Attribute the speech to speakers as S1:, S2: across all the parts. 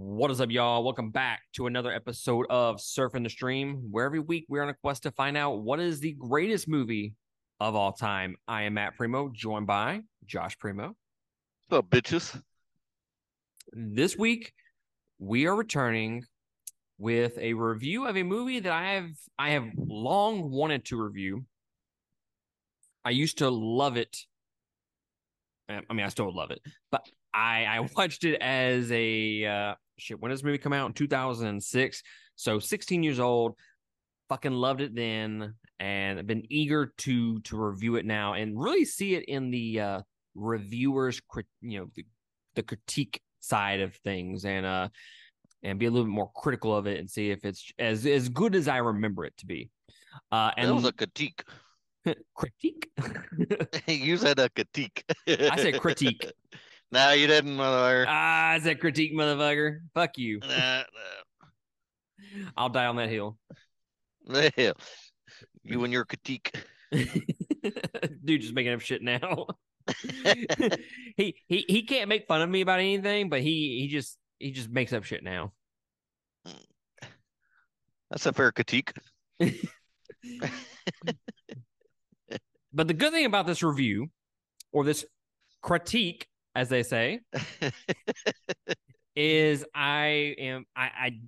S1: What is up, y'all? Welcome back to another episode of Surfing the Stream, where every week we're on a quest to find out what is the greatest movie of all time. I am Matt Primo, joined by Josh Primo.
S2: What's up, bitches?
S1: This week we are returning with a review of a movie that I have I have long wanted to review. I used to love it. I mean, I still love it, but I I watched it as a uh, shit. When does this movie come out? In 2006. So 16 years old. Fucking loved it then, and I've been eager to to review it now and really see it in the uh, reviewers, crit- you know, the, the critique side of things, and uh, and be a little bit more critical of it and see if it's as as good as I remember it to be.
S2: Uh, and it was a critique.
S1: critique.
S2: you said a critique.
S1: I said critique.
S2: No, you didn't, motherfucker.
S1: Ah, I that critique, motherfucker. Fuck you. Nah, nah. I'll die on that hill.
S2: Hell, you and your critique.
S1: Dude, just making up shit now. he he he can't make fun of me about anything, but he he just he just makes up shit now.
S2: That's a fair critique.
S1: but the good thing about this review or this critique as they say, is I am I, I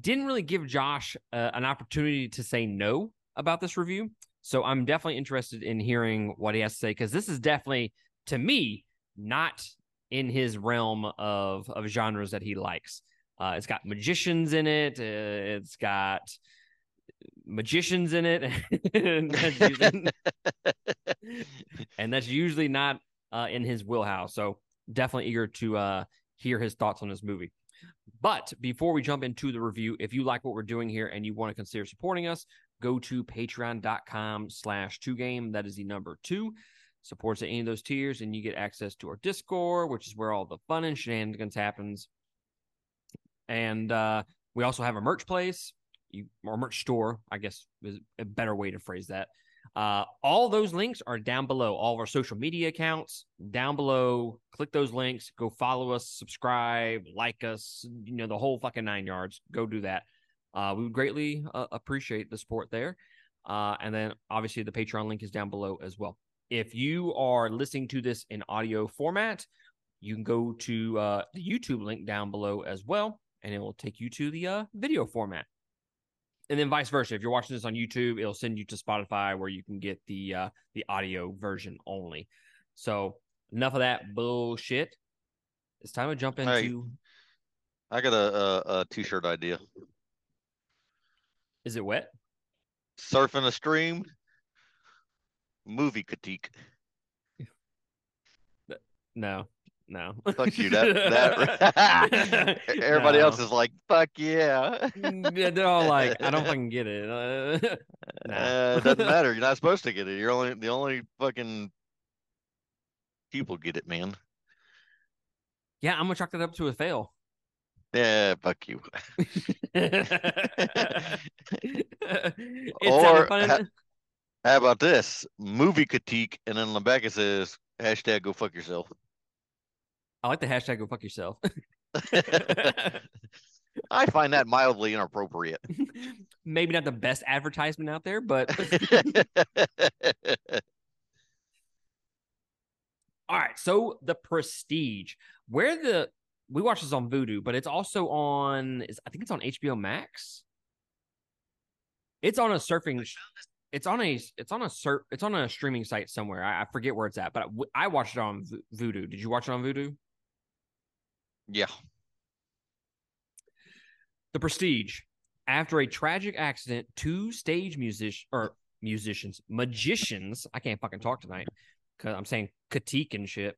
S1: didn't really give Josh uh, an opportunity to say no about this review. So I'm definitely interested in hearing what he has to say because this is definitely to me not in his realm of of genres that he likes. Uh, it's got magicians in it. Uh, it's got magicians in it, and, that's usually, and that's usually not uh, in his wheelhouse. So definitely eager to uh, hear his thoughts on this movie. But before we jump into the review, if you like what we're doing here and you want to consider supporting us, go to patreon.com slash two game. That is the number two. Supports at any of those tiers, and you get access to our Discord, which is where all the fun and shenanigans happens. And uh, we also have a merch place, you, or merch store, I guess is a better way to phrase that. Uh, all those links are down below. All of our social media accounts down below. Click those links. Go follow us, subscribe, like us. You know the whole fucking nine yards. Go do that. Uh, we would greatly uh, appreciate the support there. Uh, and then obviously the Patreon link is down below as well. If you are listening to this in audio format, you can go to uh, the YouTube link down below as well, and it will take you to the video format and then vice versa. If you're watching this on YouTube, it'll send you to Spotify where you can get the uh, the audio version only. So enough of that bullshit. It's time to jump into. Hey,
S2: I got a, a, a t-shirt idea.
S1: Is it wet?
S2: Surfing a stream. Movie critique.
S1: No. No.
S2: Fuck you. That, that everybody no. else is like, fuck yeah.
S1: Mm, yeah. They're all like, I don't fucking get it.
S2: Uh, uh, it doesn't matter. You're not supposed to get it. You're only the only fucking people get it, man.
S1: Yeah, I'm gonna chalk that up to a fail.
S2: Yeah, fuck you. or ha- how about this movie critique, and then on the back it says hashtag go fuck yourself.
S1: I like the hashtag go fuck yourself.
S2: I find that mildly inappropriate.
S1: Maybe not the best advertisement out there, but all right. So the Prestige, where the we watch this on Vudu, but it's also on. I think it's on HBO Max. It's on a surfing. It's on a. It's on a surf. It's on a streaming site somewhere. I, I forget where it's at, but I, I watched it on Vudu. Did you watch it on Vudu?
S2: Yeah.
S1: The Prestige. After a tragic accident, two stage musicians or musicians, magicians, I can't fucking talk tonight because I'm saying critique and shit.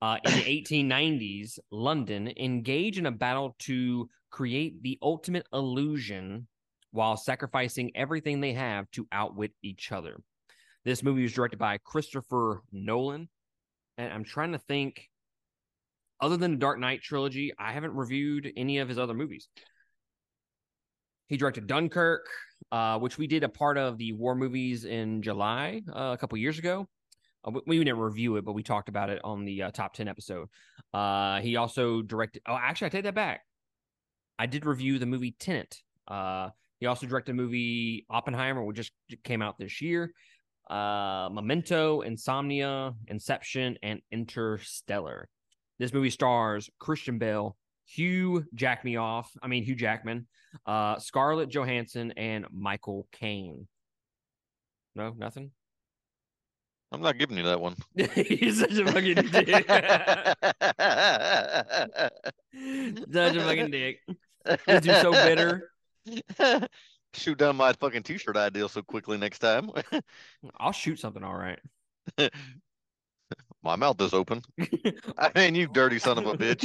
S1: Uh, in the 1890s, London engage in a battle to create the ultimate illusion while sacrificing everything they have to outwit each other. This movie was directed by Christopher Nolan. And I'm trying to think other than the Dark Knight trilogy, I haven't reviewed any of his other movies. He directed Dunkirk, uh, which we did a part of the war movies in July uh, a couple years ago. Uh, we, we, didn't review it, but we talked about it on the uh, top 10 episode. Uh, he also directed, oh, actually, I take that back. I did review the movie Tenet. Uh, he also directed a movie Oppenheimer, which just came out this year. Memento, Insomnia, Inception, and Interstellar. This movie stars Christian Bale, Hugh Jack me off. I mean Hugh Jackman, uh, Scarlett Johansson, and Michael Caine. No, nothing.
S2: I'm not giving you that one.
S1: He's such a fucking dick. such a fucking dick. Is you so bitter?
S2: Shoot down my fucking t-shirt idea so quickly next time.
S1: I'll shoot something all right.
S2: My mouth is open. I mean, you dirty son of a bitch.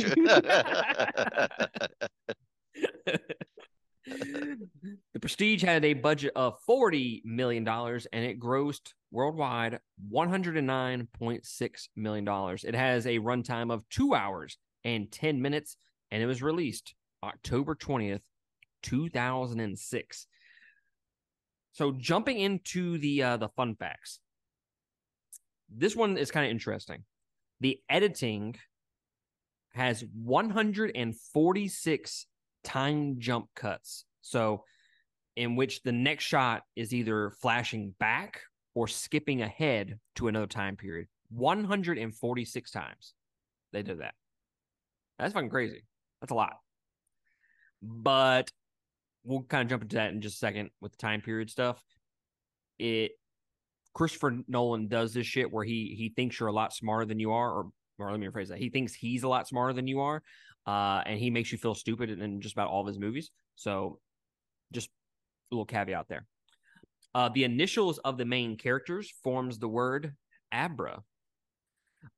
S1: the Prestige had a budget of $40 million and it grossed worldwide $109.6 million. It has a runtime of two hours and 10 minutes and it was released October 20th, 2006. So jumping into the uh, the fun facts. This one is kind of interesting. The editing has 146 time jump cuts. So, in which the next shot is either flashing back or skipping ahead to another time period. 146 times they did that. That's fucking crazy. That's a lot. But we'll kind of jump into that in just a second with the time period stuff. It Christopher Nolan does this shit where he he thinks you're a lot smarter than you are, or or let me rephrase that. He thinks he's a lot smarter than you are, uh, and he makes you feel stupid in just about all of his movies. So, just a little caveat there. Uh, the initials of the main characters forms the word Abra.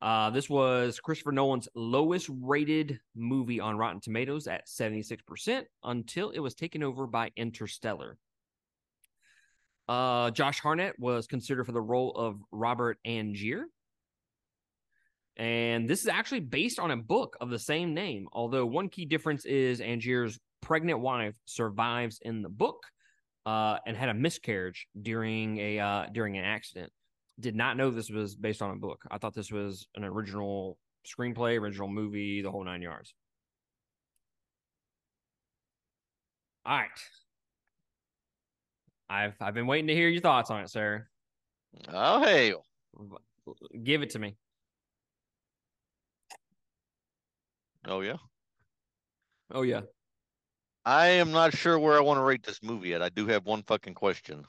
S1: Uh, this was Christopher Nolan's lowest rated movie on Rotten Tomatoes at 76% until it was taken over by Interstellar. Uh, Josh Hartnett was considered for the role of Robert Angier. And this is actually based on a book of the same name, although one key difference is Angier's pregnant wife survives in the book uh, and had a miscarriage during a uh, during an accident. Did not know this was based on a book. I thought this was an original screenplay, original movie, the whole nine yards. All right. I've I've been waiting to hear your thoughts on it, sir.
S2: Oh hey.
S1: Give it to me.
S2: Oh yeah.
S1: Oh yeah.
S2: I am not sure where I want to rate this movie yet. I do have one fucking question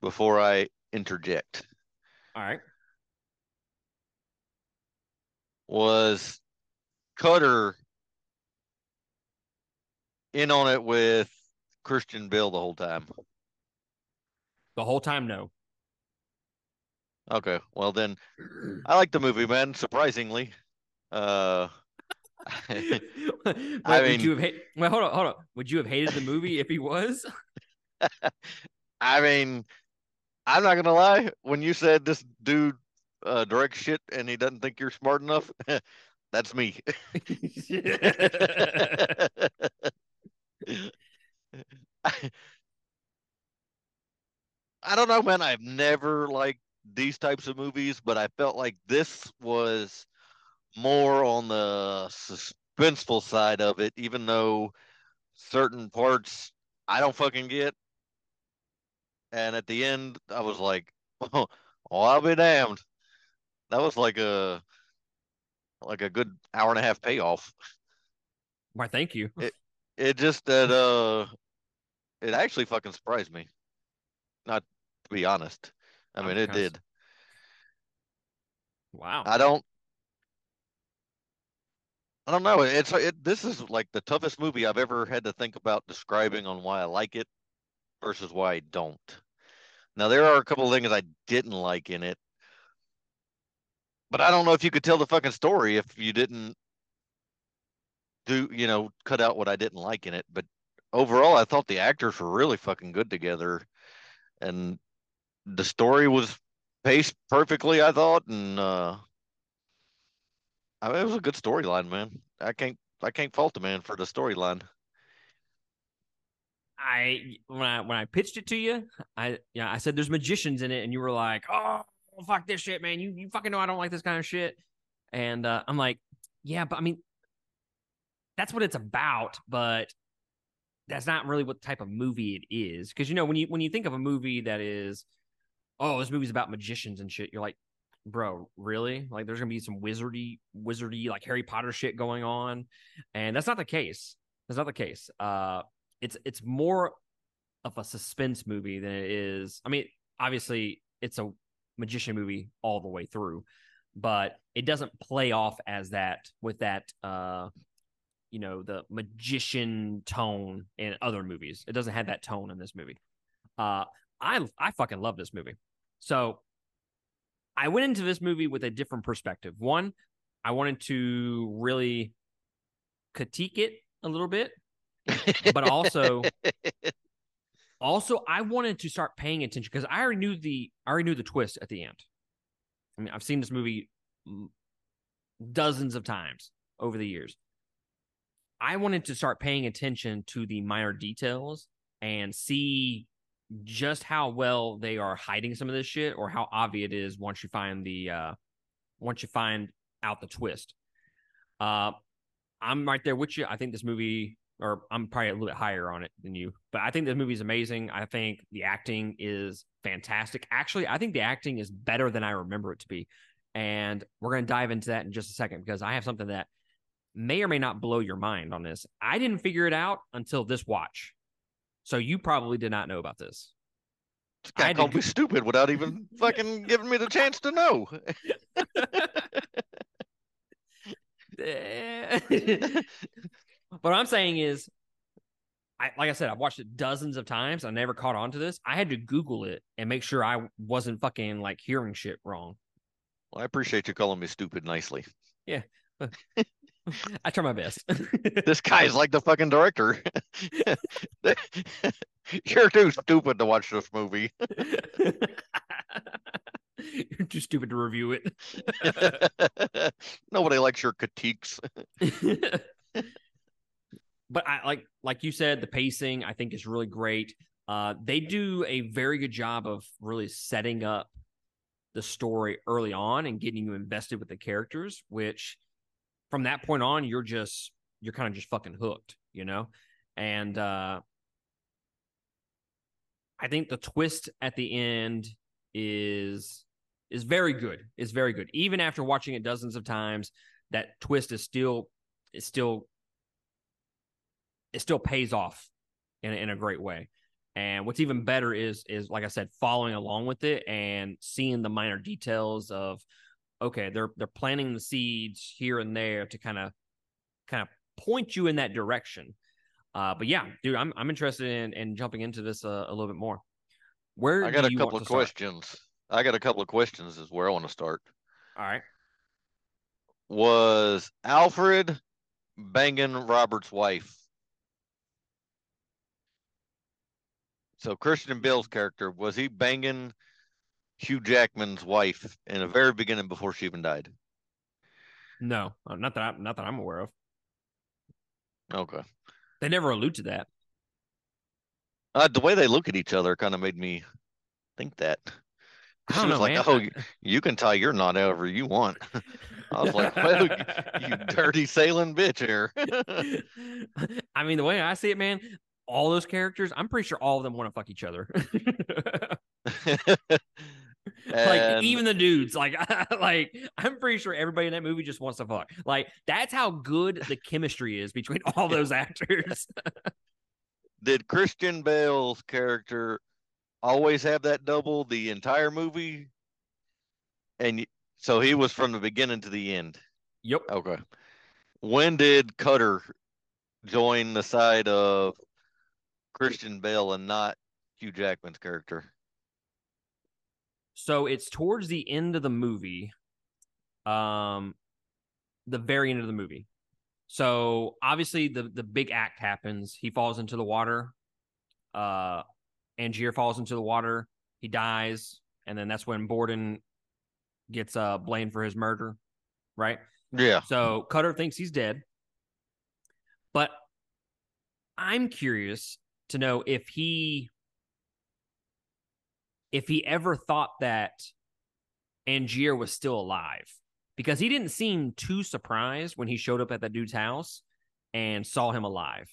S2: before I interject.
S1: All right.
S2: Was Cutter in on it with Christian Bale the whole time?
S1: The whole time, no.
S2: Okay, well then, I like the movie, man. Surprisingly, uh,
S1: Wait, I mean, would you have ha- well, hold on, hold on. Would you have hated the movie if he was?
S2: I mean, I'm not gonna lie. When you said this dude uh, directs shit and he doesn't think you're smart enough, that's me. I, I don't know, man. I've never liked these types of movies, but I felt like this was more on the suspenseful side of it, even though certain parts I don't fucking get. And at the end, I was like, "Oh, I'll be damned." That was like a like a good hour and a half payoff.
S1: Why? Thank you.
S2: It it just that uh, it actually fucking surprised me. Not to be honest. I mean, it did.
S1: Wow.
S2: I don't I don't know. It's it, this is like the toughest movie I've ever had to think about describing on why I like it versus why I don't. Now there are a couple of things I didn't like in it, but I don't know if you could tell the fucking story if you didn't do you know cut out what I didn't like in it. But overall, I thought the actors were really fucking good together, and the story was paced perfectly. I thought, and uh, I mean, it was a good storyline, man. I can't I can't fault the man for the storyline.
S1: I when I when I pitched it to you, I yeah, I said there's magicians in it, and you were like, oh fuck this shit, man. You you fucking know I don't like this kind of shit. And uh, I'm like, yeah, but I mean, that's what it's about, but that's not really what type of movie it is. Because you know, when you when you think of a movie that is, oh, this movie's about magicians and shit, you're like, bro, really? Like there's gonna be some wizardy, wizardy, like Harry Potter shit going on. And that's not the case. That's not the case. Uh it's it's more of a suspense movie than it is. I mean, obviously it's a magician movie all the way through, but it doesn't play off as that with that uh you know the magician tone in other movies. It doesn't have that tone in this movie. Uh I I fucking love this movie. So I went into this movie with a different perspective. One, I wanted to really critique it a little bit, but also also I wanted to start paying attention because I already knew the I already knew the twist at the end. I mean, I've seen this movie dozens of times over the years. I wanted to start paying attention to the minor details and see just how well they are hiding some of this shit or how obvious it is once you find the uh once you find out the twist. Uh I'm right there with you. I think this movie or I'm probably a little bit higher on it than you, but I think this movie is amazing. I think the acting is fantastic. Actually, I think the acting is better than I remember it to be. And we're going to dive into that in just a second because I have something that may or may not blow your mind on this. I didn't figure it out until this watch. So you probably did not know about this.
S2: This guy called me stupid without even fucking giving me the chance to know.
S1: what I'm saying is, I like I said, I've watched it dozens of times. I never caught on to this. I had to Google it and make sure I wasn't fucking like hearing shit wrong.
S2: Well, I appreciate you calling me stupid nicely.
S1: Yeah. I try my best.
S2: this guy's like the fucking director. You're too stupid to watch this movie.
S1: You're too stupid to review it.
S2: Nobody likes your critiques.
S1: but I like like you said, the pacing I think is really great. Uh, they do a very good job of really setting up the story early on and getting you invested with the characters, which from that point on, you're just you're kind of just fucking hooked, you know? And uh I think the twist at the end is is very good. Is very good. Even after watching it dozens of times, that twist is still is still it still pays off in in a great way. And what's even better is is like I said, following along with it and seeing the minor details of okay, they're they're planting the seeds here and there to kind of kind of point you in that direction. Uh, but yeah, dude, I'm I'm interested in in jumping into this uh, a little bit more. Where
S2: I got a couple of questions. I got a couple of questions. Is where I want to start.
S1: All right.
S2: Was Alfred banging Robert's wife? So Christian Bale's character was he banging Hugh Jackman's wife in the very beginning before she even died?
S1: No, uh, not that I'm not that I'm aware of.
S2: Okay.
S1: They never allude to that.
S2: Uh, the way they look at each other kind of made me think that.
S1: She was know,
S2: like,
S1: man.
S2: "Oh, you, you, can tie your knot however you want." I was like, "Well, you, you dirty sailing bitch here."
S1: I mean, the way I see it, man, all those characters, I'm pretty sure all of them want to fuck each other. like even the dudes, like like I'm pretty sure everybody in that movie just wants to fuck. Like that's how good the chemistry is between all those actors.
S2: Did Christian Bale's character always have that double the entire movie? And so he was from the beginning to the end.
S1: Yep.
S2: Okay. When did Cutter join the side of Christian Bale and not Hugh Jackman's character?
S1: So it's towards the end of the movie, um, the very end of the movie. So obviously the the big act happens. He falls into the water. Uh, Angier falls into the water. He dies, and then that's when Borden gets uh blamed for his murder, right?
S2: Yeah.
S1: So Cutter thinks he's dead, but I'm curious to know if he if he ever thought that Angier was still alive because he didn't seem too surprised when he showed up at that dude's house and saw him alive.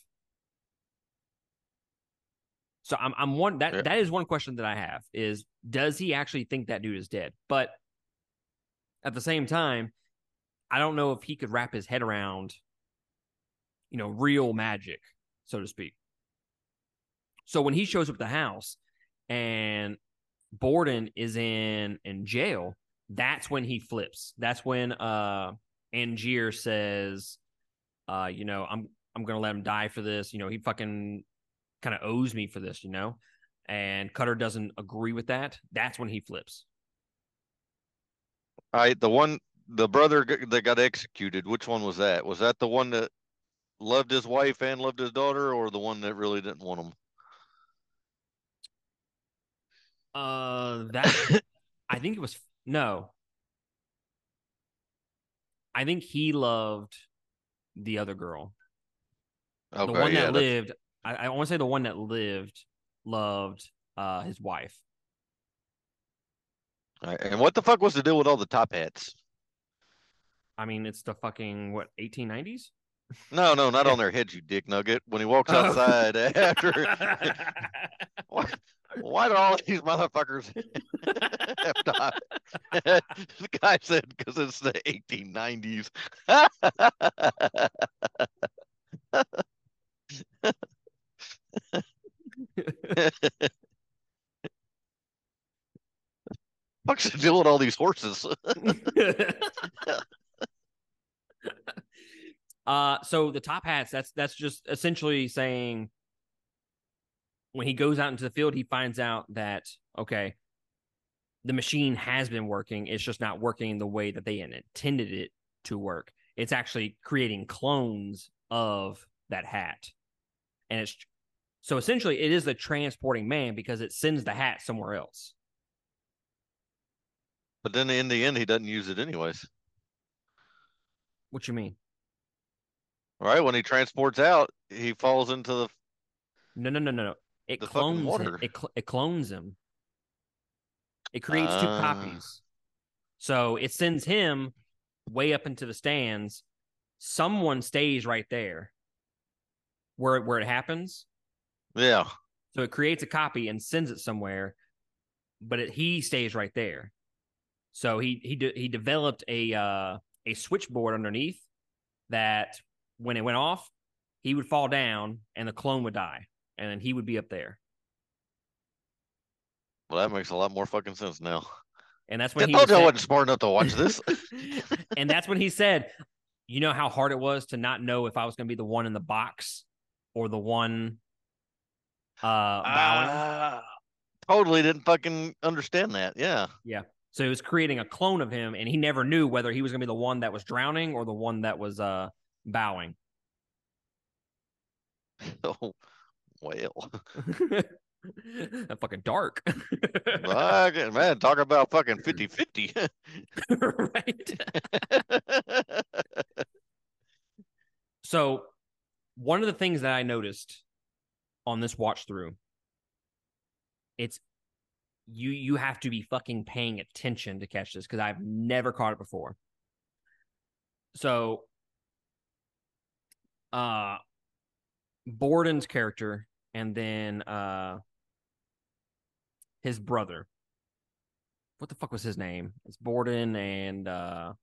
S1: So I'm I'm one that
S2: Yeah.
S1: that is one question that I have is does he actually think that dude is dead? But at the same time, I don't know if he could wrap his head around you know real magic, so to speak. So when he shows up at the house and Borden is in in jail, that's when he flips. That's when uh Angier says, uh, you know, I'm I'm gonna let him die for this. You know, he fucking kind of owes me for this, you know. And Cutter doesn't agree with that. That's when he flips.
S2: I the one the brother that got executed. Which one was that? Was that the one that loved his wife and loved his daughter, or the one that really didn't want him?
S1: Uh, that I think it was no. I think he loved the other girl.
S2: Okay,
S1: the one
S2: yeah,
S1: that
S2: that's-
S1: lived. I, I want to say the one that lived loved uh his wife.
S2: And what the fuck was the deal with all the top hats?
S1: I mean, it's the fucking what 1890s.
S2: No, no, not on their heads, you dick nugget. When he walks
S1: Oh.
S2: outside after, why, why do all these motherfuckers have top? the guy said because it's the 1890s. What's the deal with all these horses?
S1: Uh so the top hats that's that's just essentially saying when he goes out into the field he finds out that okay the machine has been working. It's just not working the way that they intended it to work. It's actually creating clones of that hat. And it's so essentially it is the transporting man because it sends the hat somewhere else.
S2: But then in the end, he doesn't use it anyways.
S1: what you mean
S2: Right? When he transports out, he falls into the.
S1: No, no, no, no, no. It clones him. It, cl- it clones him. It creates two
S2: Ah.
S1: copies. So it sends him way up into the stands. Someone stays right there where where it happens.
S2: Yeah.
S1: So it creates a copy and sends it somewhere, but it, he stays right there. So he he de- he developed a uh, a switchboard underneath that when it went off, he would fall down and the clone would die, and then he would be up there.
S2: Well, that makes a lot more fucking sense now.
S1: And that's
S2: I
S1: when he
S2: told
S1: was
S2: you I wasn't smart enough to watch this.
S1: and that's when he said, "You know how hard it was to not know if I was going to be the one in the box or the one uh bowing."
S2: Ah, totally didn't fucking understand that. Yeah. Yeah.
S1: So he was creating a clone of him, and he never knew whether he was going to be the one that was drowning or the one that was uh bowing.
S2: Oh, well.
S1: that fucking dark,
S2: Fucking- man, talk about fucking 50 50.
S1: right? So, one of the things that I noticed on this watch through, it's you you have to be fucking paying attention to catch this because I've never caught it before. So, uh, Borden's character and then uh his brother. What the fuck was his name? It's Borden and uh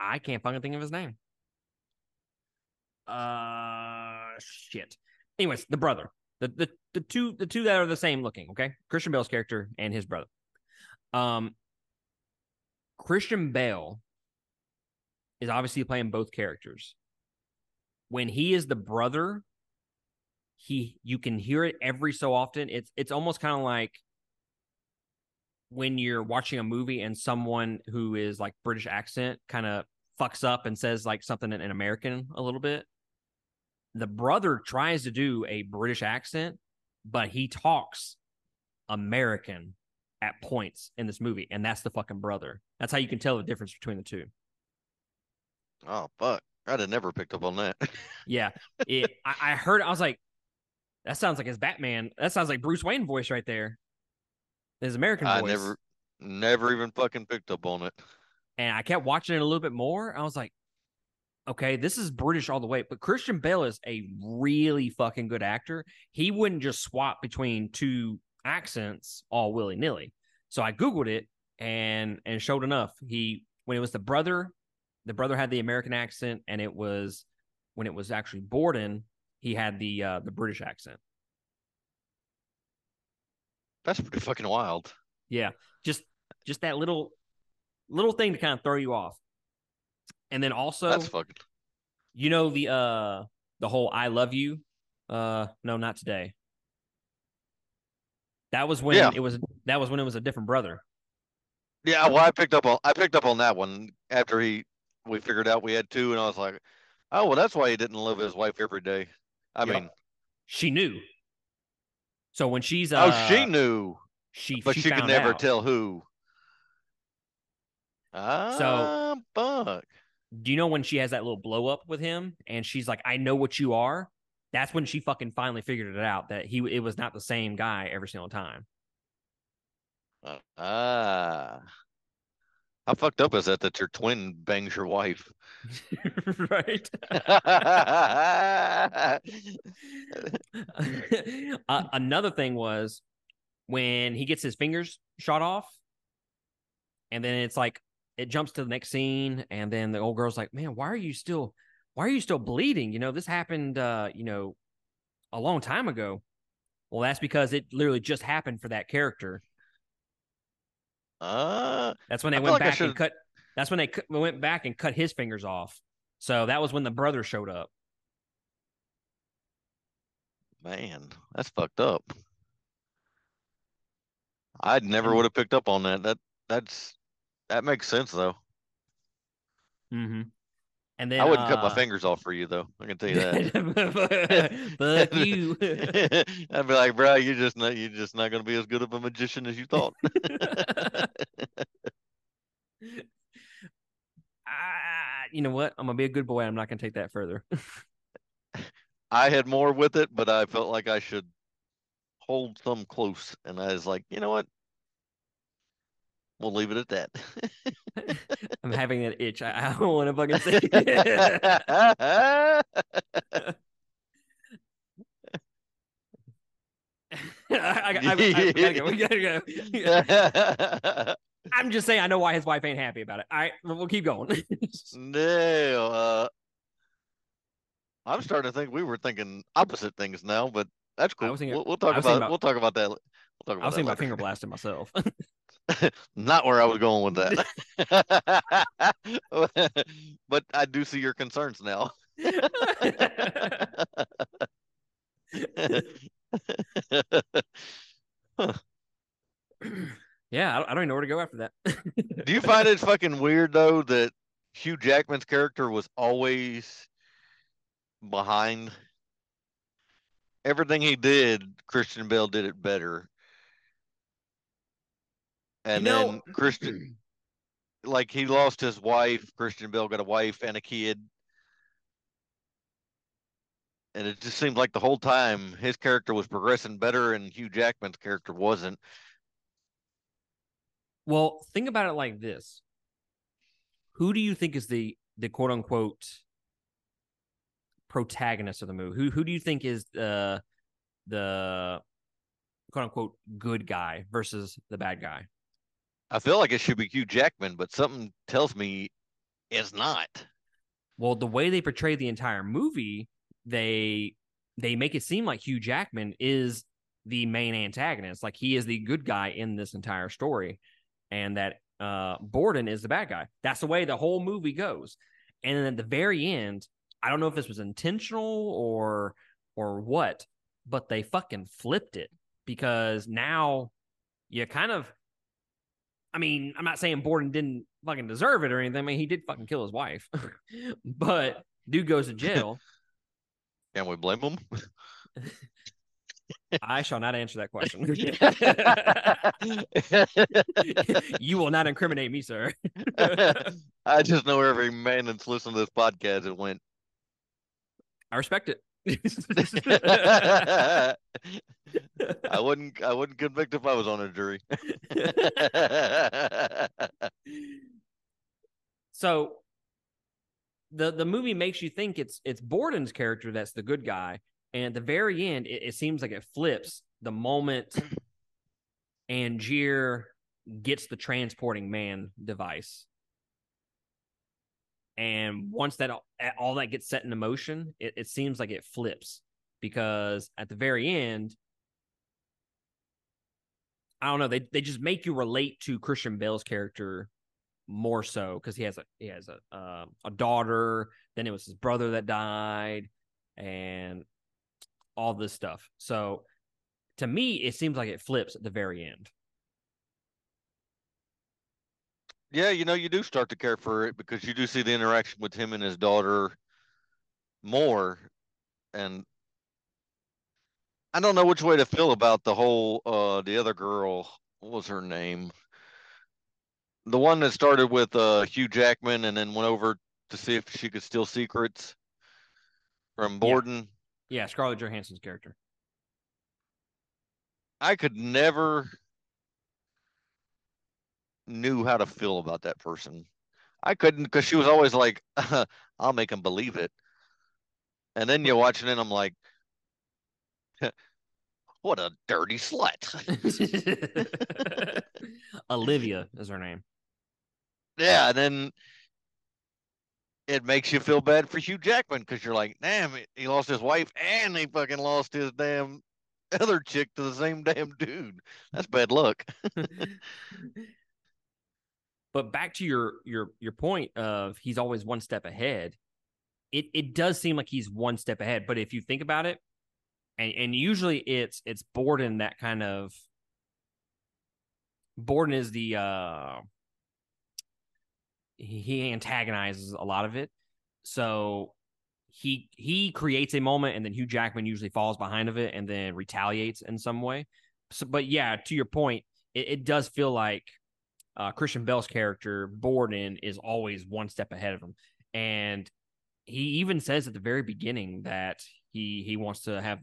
S1: I can't fucking think of his name. Uh shit. Anyways, the brother. The the the two the two that are the same looking, okay? Christian Bale's character and his brother. Um Christian Bale is obviously playing both characters. When he is the brother, he you can hear it every so often. It's it's almost kind of like when you're watching a movie and someone who is like British accent kind of fucks up and says like something in, in American a little bit. The brother tries to do a British accent, but he talks American at points in this movie, and that's the fucking brother. That's how you can tell the difference between the two.
S2: Oh, fuck. I'd have never picked up on that.
S1: Yeah, it, I, I heard. I was like, that sounds like his Batman. That sounds like Bruce Wayne voice right there. His American
S2: I
S1: voice.
S2: never, never even fucking picked up on it.
S1: and I kept watching it a little bit more. I was like, okay, this is British all the way, but Christian Bale is a really fucking good actor. He wouldn't just swap between two accents all willy nilly. So I googled it, and and showed enough, he when it was the brother, the brother had the American accent, and it was when it was actually Borden, he had the uh, the British accent.
S2: That's pretty fucking wild.
S1: Yeah, just just that little little thing to kind of throw you off. And then also,
S2: That's fucking.
S1: you know the uh the whole "I love you." Uh, no, not today. That was when
S2: Yeah.
S1: it was. That was when it was a different brother.
S2: Yeah, well, I picked up on I picked up on that one after he we figured out we had two, and I was like, oh well, that's why he didn't love his wife every day. I
S1: Yep.
S2: mean,
S1: She knew. So when she's uh,
S2: oh, she knew,
S1: she
S2: but she, could never
S1: out.
S2: tell who. Ah, so fuck.
S1: Do you know when she has that little blow up with him and she's like, "I know what you are." That's when she fucking finally figured it out that he it was not the same guy every single time.
S2: Ah. How fucked up is that that your twin bangs your wife?
S1: right. uh, another thing was when he gets his fingers shot off, and then it's like it jumps to the next scene, and then the old girl's like, "Man, why are you still, why are you still bleeding? You know, this happened, uh, you know, a long time ago." Well, that's because it literally just happened for that character.
S2: Ah,
S1: That's when they
S2: I
S1: went
S2: like
S1: back and cut. That's when they cut, went back and cut his fingers off. So that was when the brother showed up.
S2: man, that's fucked up. I never
S1: Mm.
S2: would have picked up on that. That that's that makes sense though.
S1: Mm-hmm. And then
S2: I wouldn't cut my
S1: uh,
S2: fingers off for you though. I can tell you that.
S1: Fuck you.
S2: I'd be like, bro, you're just not you're just not gonna be as good of a magician as you thought.
S1: Ah, you know what? I'm gonna be a good boy. I'm not gonna take that further.
S2: I had more with it, but I felt like I should hold some close, and I was like, you know what? We'll leave it at that.
S1: I'm having that itch. I, I don't want to fucking say. it. I, I, I, I, we gotta go. We gotta go. I'm just saying. I know why his wife ain't happy about it. All right, we'll keep going.
S2: no, uh, I'm starting to think we were thinking opposite things now, but that's cool.
S1: thinking-
S2: we'll, we'll talk about,
S1: about-
S2: we'll talk about that. We'll talk about
S1: I was thinking about finger blasting myself.
S2: Not where I was going with that. but I do see your concerns now.
S1: yeah, I don't, I don't even know where to go after that.
S2: Do you find it fucking weird though that Hugh Jackman's character was always behind everything he did? Christian Bale did it better, and
S1: You know-
S2: then Christian, like he lost his wife. Christian Bale got a wife and a kid, and it just seemed like the whole time his character was progressing better, and Hugh Jackman's character wasn't.
S1: Well, think about it like this: Who do you think is the the quote unquote protagonist of the movie? Who who do you think is the the quote unquote good guy versus the bad guy?
S2: I feel like it should be Hugh Jackman, but something tells me it's not.
S1: Well, the way they portray the entire movie, they they make it seem like Hugh Jackman is the main antagonist, like he is the good guy in this entire story, and that uh Borden is the bad guy. That's the way the whole movie goes. And then at the very end, I don't know if this was intentional or or what, but they fucking flipped it because now you kind of I mean, I'm not saying Borden didn't fucking deserve it or anything. I mean, he did fucking kill his wife, but dude goes to jail.
S2: Can we blame him?
S1: I shall not answer that question. you will not incriminate me, sir.
S2: I just know every man that's listened to this podcast it went.
S1: I respect it.
S2: I wouldn't. I wouldn't convict if I was on a jury.
S1: so the the movie makes you think it's it's Borden's character that's the good guy, and at the very end, it, it seems like it flips the moment Angier gets the transporting man device. And once that all that gets set into motion, it, it seems like it flips because at the very end, I don't know, they they just make you relate to Christian Bale's character more so because he has a he has a uh, a daughter. Then it was his brother that died, and all this stuff. So to me, it seems like it flips at the very end.
S2: Yeah, you know, you do start to care for it because you do see the interaction with him and his daughter more. And I don't know which way to feel about the whole uh the other girl. What was her name? The one that started with uh Hugh Jackman and then went over to see if she could steal secrets from Borden.
S1: Yeah, yeah Scarlett Johansson's character.
S2: I could never knew how to feel about that person. I couldn't because she was always like, "I'll make him believe it," and then you're watching it, I'm like, "What a dirty slut."
S1: Olivia is her name.
S2: Yeah, and then it makes you feel bad for Hugh Jackman because you're like, damn, he lost his wife and he fucking lost his damn other chick to the same damn dude. That's bad luck.
S1: But back to your your your point of he's always one step ahead. It it does seem like he's one step ahead, but if you think about it, and and usually it's it's Borden that kind of Borden is the uh he antagonizes a lot of it. So he he creates a moment and then Hugh Jackman usually falls behind of it and then retaliates in some way. So, but yeah, to your point, it, it does feel like uh, Christian Bale's character Borden is always one step ahead of him, and he even says at the very beginning that he he wants to have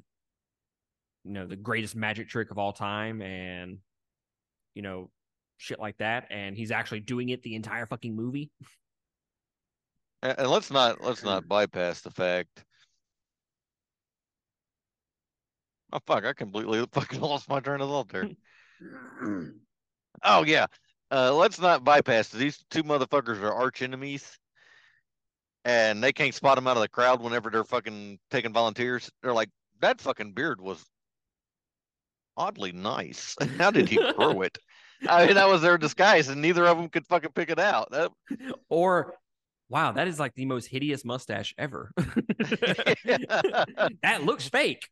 S1: you know the greatest magic trick of all time and you know shit like that and he's actually doing it the entire fucking movie
S2: and let's not let's not bypass the fact. Oh fuck! I completely fucking lost my train of thought there. oh yeah, uh, let's not bypass these two motherfuckers are arch enemies, and they can't spot them out of the crowd whenever they're fucking taking volunteers. They're like, that fucking beard was oddly nice. How did he grow it? I mean, that was their disguise, and neither of them could fucking pick it out. That...
S1: Or wow, that is like the most hideous mustache ever. that looks fake.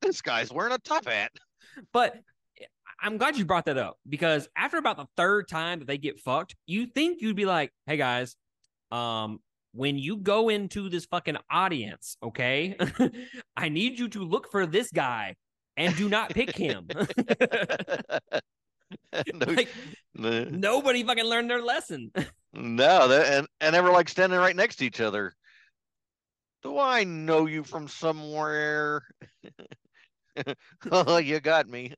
S2: this guy's wearing a top hat.
S1: But I'm glad you brought that up because after about the third time that they get fucked, you think you'd be like, hey guys, um, when you go into this fucking audience, okay, I need you to look for this guy and do not pick him. no, like, no. nobody fucking learned their lesson.
S2: no, and and they were like standing right next to each other. Do I know you from somewhere? oh, you got me.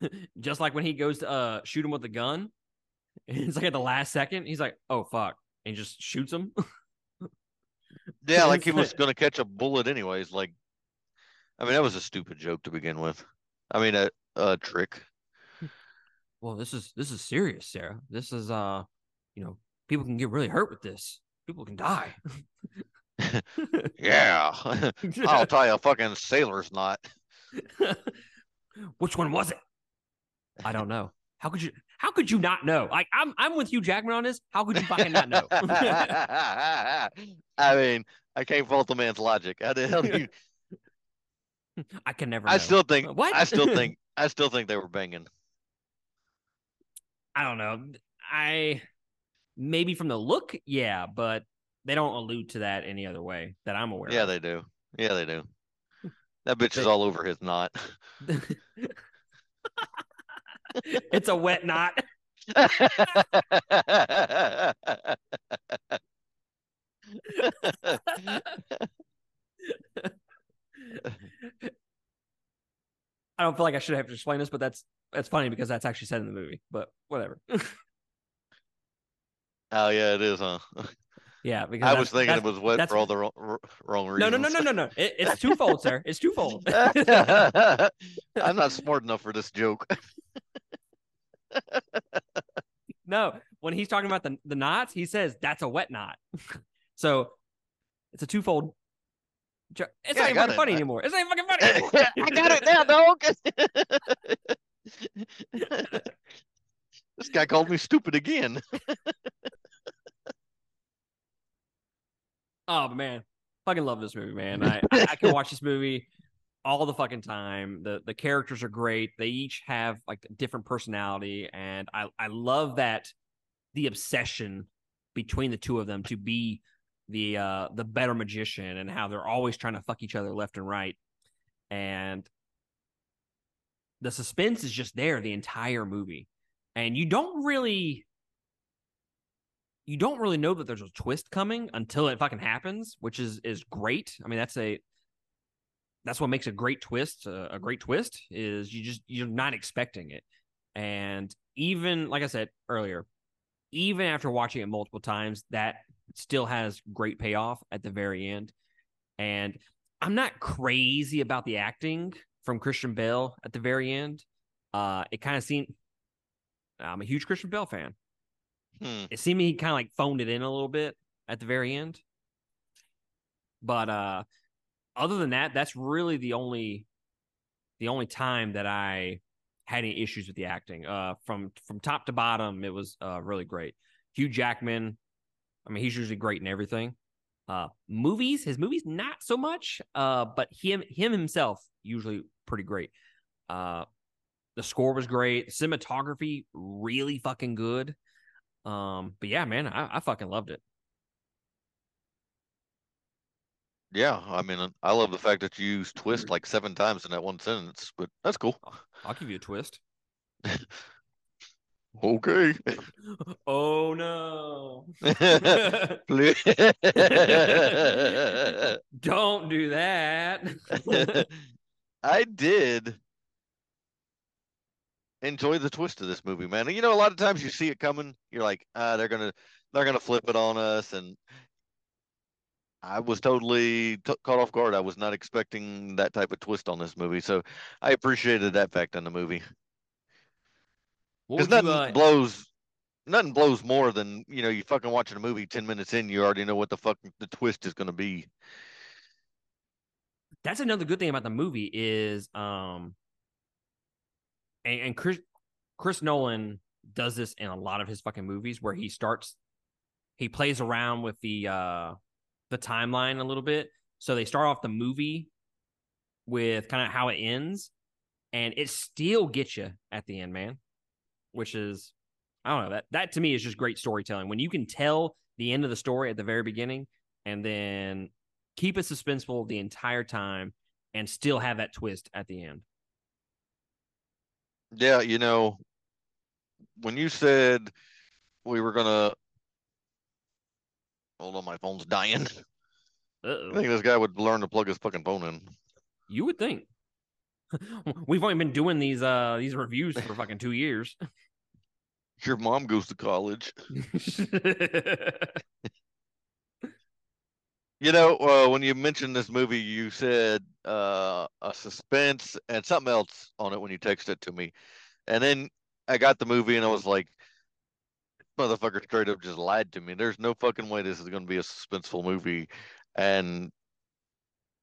S1: Just like when he goes to uh, shoot him with the gun, it's like at the last second, he's like, "Oh fuck," and just shoots him.
S2: yeah, like he was gonna catch a bullet anyways. Like, I mean, that was a stupid joke to begin with. I mean, a a trick
S1: well, this is this is serious, Sarah. This is uh, you know, people can get really hurt with this. People can die.
S2: yeah, I'll tie a fucking sailor's knot.
S1: Which one was it? I don't know. How could you? How could you not know? Like I'm, I'm with you, Jackman on this. How could you fucking not know?
S2: I mean, I can't fault the man's logic. How the hell do you?
S1: I can never.
S2: I
S1: know.
S2: still think. What? I still think. I still think they were banging.
S1: I don't know. I maybe from the look, yeah, but they don't allude to that any other way that I'm aware.
S2: Yeah,
S1: of.
S2: they do. Yeah, they do. That bitch they... is all over his knot.
S1: It's a wet knot. I don't feel like I should have to explain this, but that's that's funny because that's actually said in the movie. But whatever.
S2: Oh yeah, it is, huh?
S1: Yeah, because
S2: I was thinking it was wet for all the wrong, wrong
S1: No, no, no, no, no, no. It, it's twofold, sir. It's twofold.
S2: I'm not smart enough for this joke.
S1: No, when he's talking about the the knots, he says that's a wet knot. so it's a twofold. jo- It's
S2: Yeah,
S1: not even fucking
S2: it.
S1: funny
S2: I-
S1: anymore. It's not even fucking funny anymore.
S2: I got it now, dog. this guy called me stupid again.
S1: Oh, man, fucking love this movie, man. I, I, I can watch this movie all the fucking time. The the characters are great. They each have like a different personality, and I I love that the obsession between the two of them to be the uh the better magician and how they're always trying to fuck each other left and right. And the suspense is just there the entire movie. And you don't really you don't really know that there's a twist coming until it fucking happens, which is is great. I mean, that's a that's what makes a great twist uh, a great twist is you just you're not expecting it. And even like I said earlier, even after watching it multiple times, that still has great payoff at the very end. And I'm not crazy about the acting from Christian Bale at the very end. Uh, it kind of seemed I'm a huge Christian Bale fan.
S2: Hmm.
S1: It seemed he kind of like phoned it in a little bit at the very end. But uh other than that, that's really the only the only time that I had any issues with the acting. Uh from from top to bottom, it was uh really great. Hugh Jackman, I mean, he's usually great in everything. Uh movies, his movies not so much. Uh but him him himself usually pretty great. Uh the score was great. Cinematography really fucking good. Um, but yeah, man, I, I fucking loved it.
S2: Yeah, I mean, I love the fact that you use twist like seven times in that one sentence, but that's cool.
S1: I'll give you a twist.
S2: Okay.
S1: oh no. Don't do that.
S2: I did enjoy the twist of this movie, man. You know, a lot of times you see it coming, you're like, ah, they're gonna they're gonna flip it on us, and I was totally t- caught off guard. I was not expecting that type of twist on this movie, so I appreciated that fact in the movie because
S1: would you,
S2: nothing
S1: uh,
S2: blows. Nothing blows more than you know you fucking watching a movie ten minutes in you already know what the fuck the twist is gonna be.
S1: that's another good thing about the movie is um and, and Chris Chris Nolan does this in a lot of his fucking movies where he starts he plays around with the uh the timeline a little bit. So they start off the movie with kind of how it ends and it still gets you at the end, man. Which is I don't know, that that to me is just great storytelling. When you can tell the end of the story at the very beginning and then keep it suspenseful the entire time and still have that twist at the end.
S2: Yeah, you know, when you said we were gonna hold on, my phone's dying. I
S1: Uh-oh.
S2: think this guy would learn to plug his fucking phone in.
S1: You would think. We've only been doing these uh these reviews for fucking two years.
S2: Your mom goes to college. You know, uh, when you mentioned this movie, you said uh, a suspense and something else on it when you texted it to me, and then I got the movie and I was like, "Motherfucker, straight up just lied to me." There's no fucking way this is going to be a suspenseful movie, and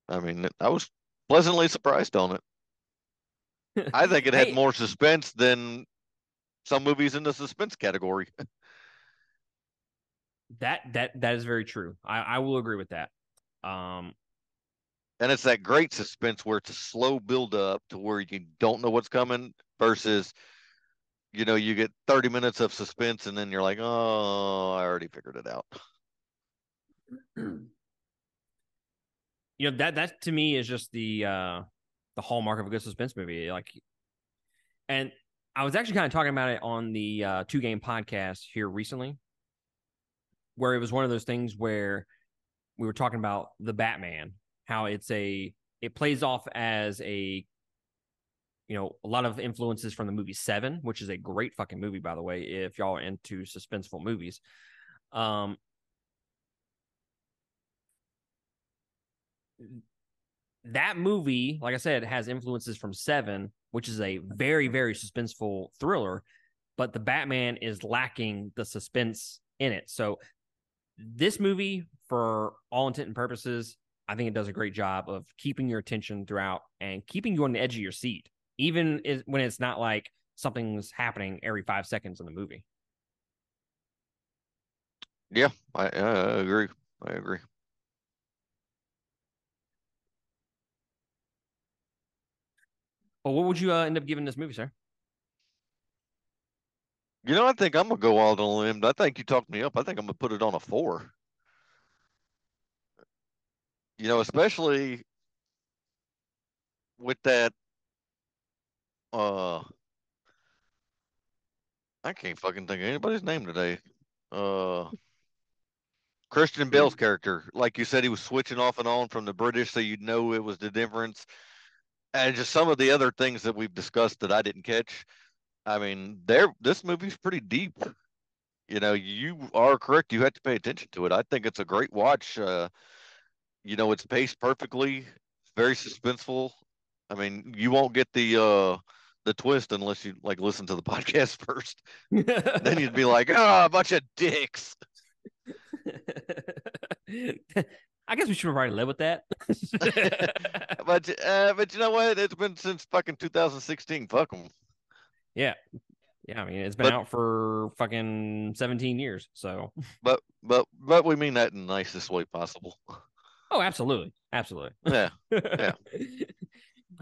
S2: I mean, I was pleasantly surprised on it. I think it had
S1: Hey.
S2: more suspense than some movies in the suspense category.
S1: that that that is very true. I, I will agree with that. Um
S2: and it's that great suspense where it's a slow build up to where you don't know what's coming versus you know you get 30 minutes of suspense and then you're like oh i already figured it out.
S1: You know that that to me is just the uh the hallmark of a good suspense movie like and i was actually kind of talking about it on the uh two game podcast here recently where it was one of those things where we were talking about the batman how it's a it plays off as a you know a lot of influences from the movie seven which is a great fucking movie by the way if y'all are into suspenseful movies Um, that movie, like I said, has influences from Seven, which is a very, very suspenseful thriller, but the Batman is lacking the suspense in it. So this movie, for all intent and purposes, I think it does a great job of keeping your attention throughout and keeping you on the edge of your seat, even when it's not like something's happening every five seconds in the movie.
S2: Yeah, I, I agree. I agree.
S1: Well, what would you uh, end up giving this movie, sir?
S2: You know, I think I'm gonna go out on a limb. I think you talked me up. I think I'm gonna put it on a four. You know, especially with that. Uh, I can't fucking think of anybody's name today. Uh, Christian Bale's character, like you said, he was switching off and on from the British, so you'd know it was the difference. And just some of the other things that we've discussed that I didn't catch. I mean, there this movie's pretty deep. You know, you are correct. You have to pay attention to it. I think it's a great watch. Uh, you know, it's paced perfectly, very suspenseful. I mean, you won't get the uh the twist unless you like listen to the podcast first. then you'd be like, oh, a bunch of dicks.
S1: I guess we should probably live with that.
S2: but uh, but you know what? It's been since fucking 2016. Fuck them.
S1: Yeah. Yeah, I mean it's been but, out for fucking 17 years. So
S2: But but but we mean that in the nicest way possible.
S1: Oh, absolutely. Absolutely.
S2: Yeah. Yeah.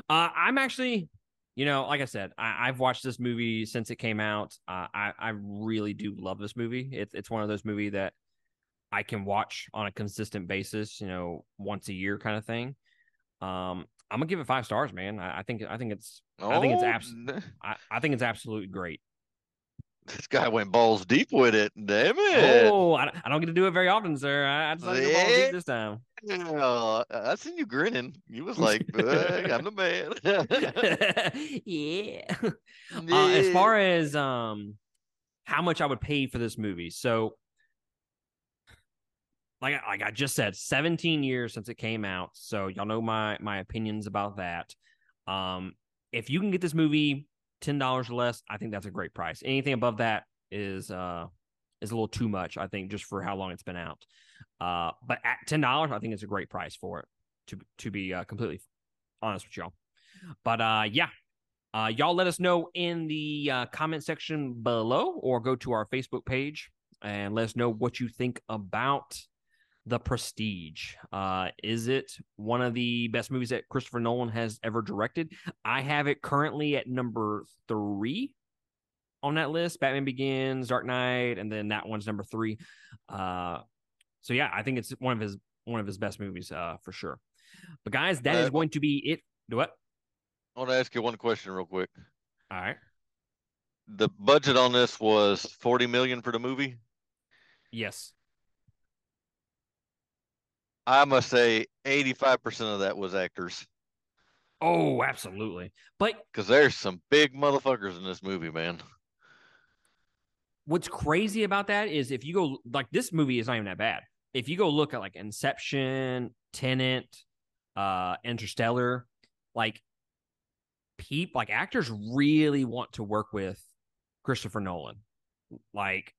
S1: uh, I'm actually you know, like I said, I, have watched this movie since it came out. Uh, I I really do love this movie. It's it's one of those movies that I can watch on a consistent basis. You know, once a year kind of thing. Um, I'm gonna give it five stars, man. I, I think I think it's oh, I think it's abs- I, I think it's absolutely great.
S2: This guy went balls deep with it. Damn it!
S1: Oh, I, I don't get to do it very often, sir. I, I decided to balls deep this time.
S2: Yeah, I seen you grinning. You was like, "I'm the man."
S1: yeah. yeah. Uh, as far as um, how much I would pay for this movie, so like like I just said, 17 years since it came out. So y'all know my my opinions about that. Um, if you can get this movie ten dollars or less, I think that's a great price. Anything above that is uh is a little too much, I think, just for how long it's been out. Uh, but at ten dollars, I think it's a great price for it. To to be uh, completely honest with y'all. But uh, yeah, uh, y'all let us know in the uh, comment section below, or go to our Facebook page and let us know what you think about the Prestige. Uh, is it one of the best movies that Christopher Nolan has ever directed? I have it currently at number three on that list. Batman Begins, Dark Knight, and then that one's number three. Uh, so yeah, I think it's one of his one of his best movies uh, for sure. But guys, that uh, is going to be it. Do what?
S2: I want to ask you one question real quick.
S1: All right.
S2: The budget on this was forty million for the movie.
S1: Yes.
S2: I must say, eighty-five percent of that was actors.
S1: Oh, absolutely. But
S2: because there's some big motherfuckers in this movie, man.
S1: What's crazy about that is if you go like this movie is not even that bad. If you go look at like Inception, Tenet, uh, Interstellar, like peep like actors really want to work with Christopher Nolan. Like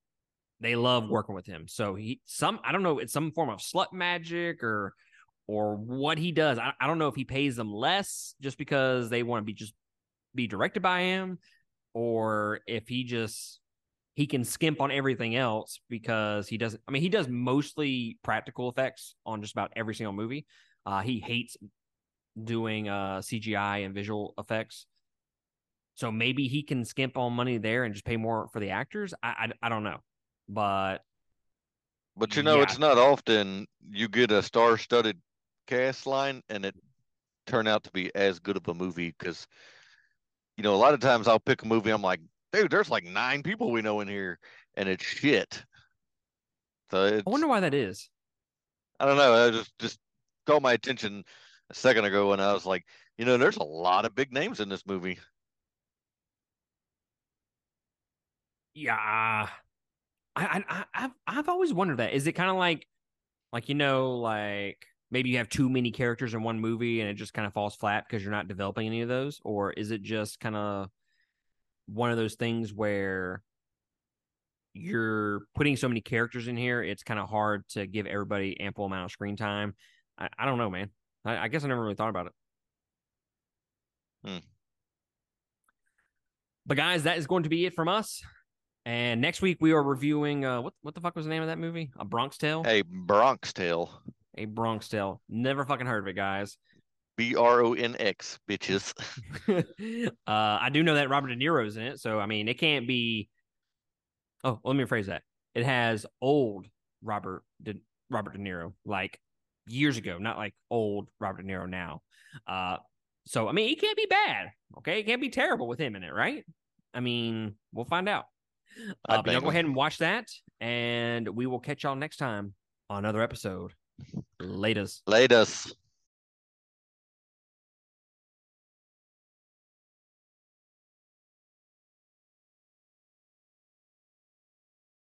S1: they love working with him. So he some I don't know, it's some form of slut magic or or what he does. I, I don't know if he pays them less just because they want to be just be directed by him, or if he just he can skimp on everything else because he doesn't. I mean, he does mostly practical effects on just about every single movie. Uh, he hates doing uh, CGI and visual effects. So maybe he can skimp on money there and just pay more for the actors. I I, I don't know but
S2: but you know yeah. it's not often you get a star-studded cast line and it turn out to be as good of a movie because you know a lot of times I'll pick a movie I'm like dude there's like nine people we know in here and it's shit. So it's,
S1: I wonder why that is.
S2: I don't know. I just just caught my attention a second ago and I was like, you know, there's a lot of big names in this movie.
S1: Yeah, I, I I've I've always wondered that. Is it kind of like like you know like maybe you have too many characters in one movie and it just kind of falls flat because you're not developing any of those, or is it just kind of one of those things where you're putting so many characters in here, it's kind of hard to give everybody ample amount of screen time. I, I don't know, man. I, I, guess I never really thought about it.
S2: Hmm.
S1: But guys, that is going to be it from us. And next week we are reviewing uh what what the fuck was the name of that movie? A Bronx Tale?
S2: A Bronx Tale.
S1: A Bronx Tale. Never fucking heard of it, guys.
S2: B R O N X, bitches.
S1: uh I do know that Robert De Niro's in it, so I mean it can't be Oh, let me rephrase that. It has old Robert De Robert De Niro, like years ago, not like old Robert De Niro now. Uh so I mean it can't be bad. Okay. It can't be terrible with him in it, right? I mean, we'll find out. Uh, but y'all go ahead and watch that, and we will catch y'all next time on another episode. Latest.
S2: Latest.